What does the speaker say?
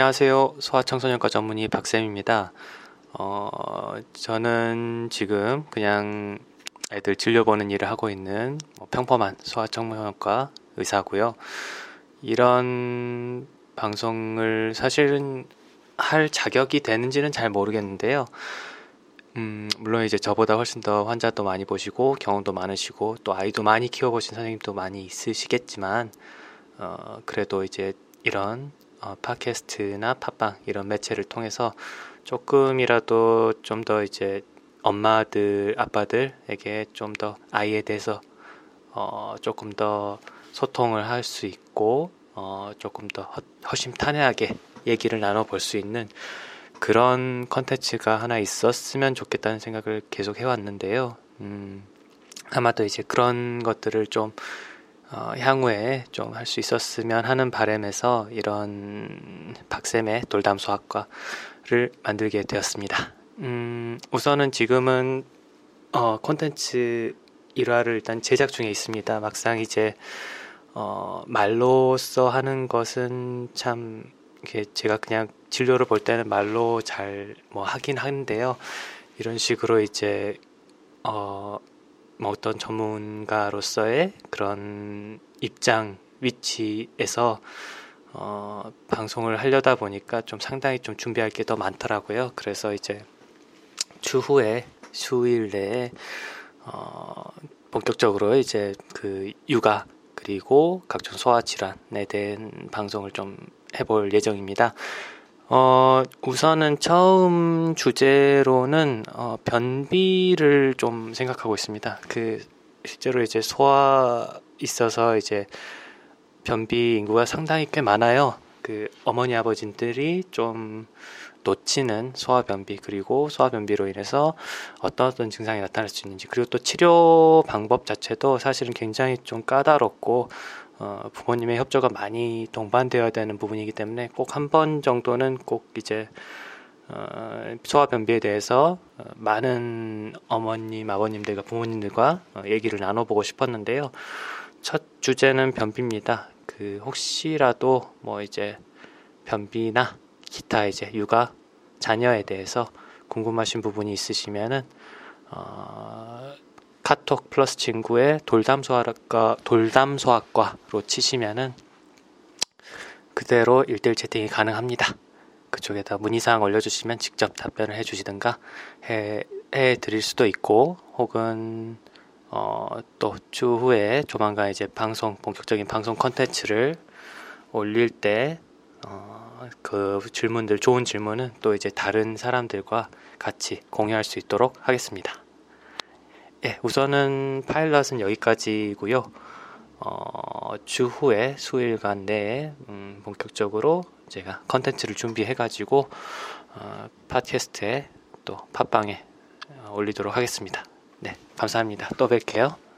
안녕하세요. 소아청소년과 전문의 박쌤입니다. 어, 저는 지금 그냥 애들 진료보는 일을 하고 있는 뭐 평범한 소아청소년과 의사고요. 이런 방송을 사실은 할 자격이 되는지는 잘 모르겠는데요. 음, 물론 이제 저보다 훨씬 더 환자도 많이 보시고 경험도 많으시고 또 아이도 많이 키워보신 선생님도 많이 있으시겠지만 어, 그래도 이제 이런 어, 팟캐스트나 팟빵 이런 매체를 통해서 조금이라도 좀 더 이제 엄마들 아빠들에게 좀 더 아이에 대해서 어, 조금 더 소통을 할 수 있고 어, 조금 더 허, 허심탄회하게 얘기를 나눠볼 수 있는 그런 컨텐츠가 하나 있었으면 좋겠다는 생각을 계속 해왔는데요. 음, 아마도 이제 그런 것들을 좀 어, 향후에 좀 할 수 있었으면 하는 바람에서 이런 박쌤의 돌담 수학과를 만들게 되었습니다. 음, 우선은 지금은 어, 콘텐츠 일화를 일단 제작 중에 있습니다. 막상 이제 어, 말로써 하는 것은 참 이게 제가 그냥 진료를 볼 때는 말로 잘 뭐 하긴 하는데요. 이런 식으로 이제 어, 뭐 어떤 전문가로서의 그런 입장 위치에서 어, 방송을 하려다 보니까 좀 상당히 좀 준비할 게 더 많더라고요. 그래서 이제 추후에 수일 내에 어, 본격적으로 이제 그 육아 그리고 각종 소화 질환에 대한 방송을 좀 해볼 예정입니다. 어, 우선은 처음 주제로는 어, 변비를 좀 생각하고 있습니다. 그 실제로 이제 소아 있어서 이제 변비 인구가 상당히 꽤 많아요. 그 어머니 아버지들이 좀 놓치는 소아변비 그리고 소아변비로 인해서 어떤 어떤 증상이 나타날 수 있는지 그리고 또 치료 방법 자체도 사실은 굉장히 좀 까다롭고 어, 부모님의 협조가 많이 동반되어야 되는 부분이기 때문에 꼭 한 번 정도는 꼭 이제 어, 소아변비에 대해서 어, 많은 어머님, 아버님들과 부모님들과 어, 얘기를 나눠보고 싶었는데요. 첫 주제는 변비입니다. 그 혹시라도 뭐 이제 변비나 기타 이제 육아 자녀에 대해서 궁금하신 부분이 있으시면은 어, 카톡 플러스 친구의 돌담소학과 돌담소학과로 치시면은 그대로 일대일 채팅이 가능합니다. 그쪽에다 문의사항 올려주시면 직접 답변을 해주시든가 해, 해 드릴 수도 있고 혹은 어, 또 추후에 조만간 이제 방송 본격적인 방송 컨텐츠를 올릴 때 어, 그 질문들 좋은 질문은 또 이제 다른 사람들과 같이 공유할 수 있도록 하겠습니다. 예, 우선은 파일럿은 여기까지고요. 어, 추후에 수일간 내에 음, 본격적으로 제가 컨텐츠를 준비해가지고 어, 팟캐스트에 또 팟빵에 어, 올리도록 하겠습니다. 네, 감사합니다. 또 뵐게요.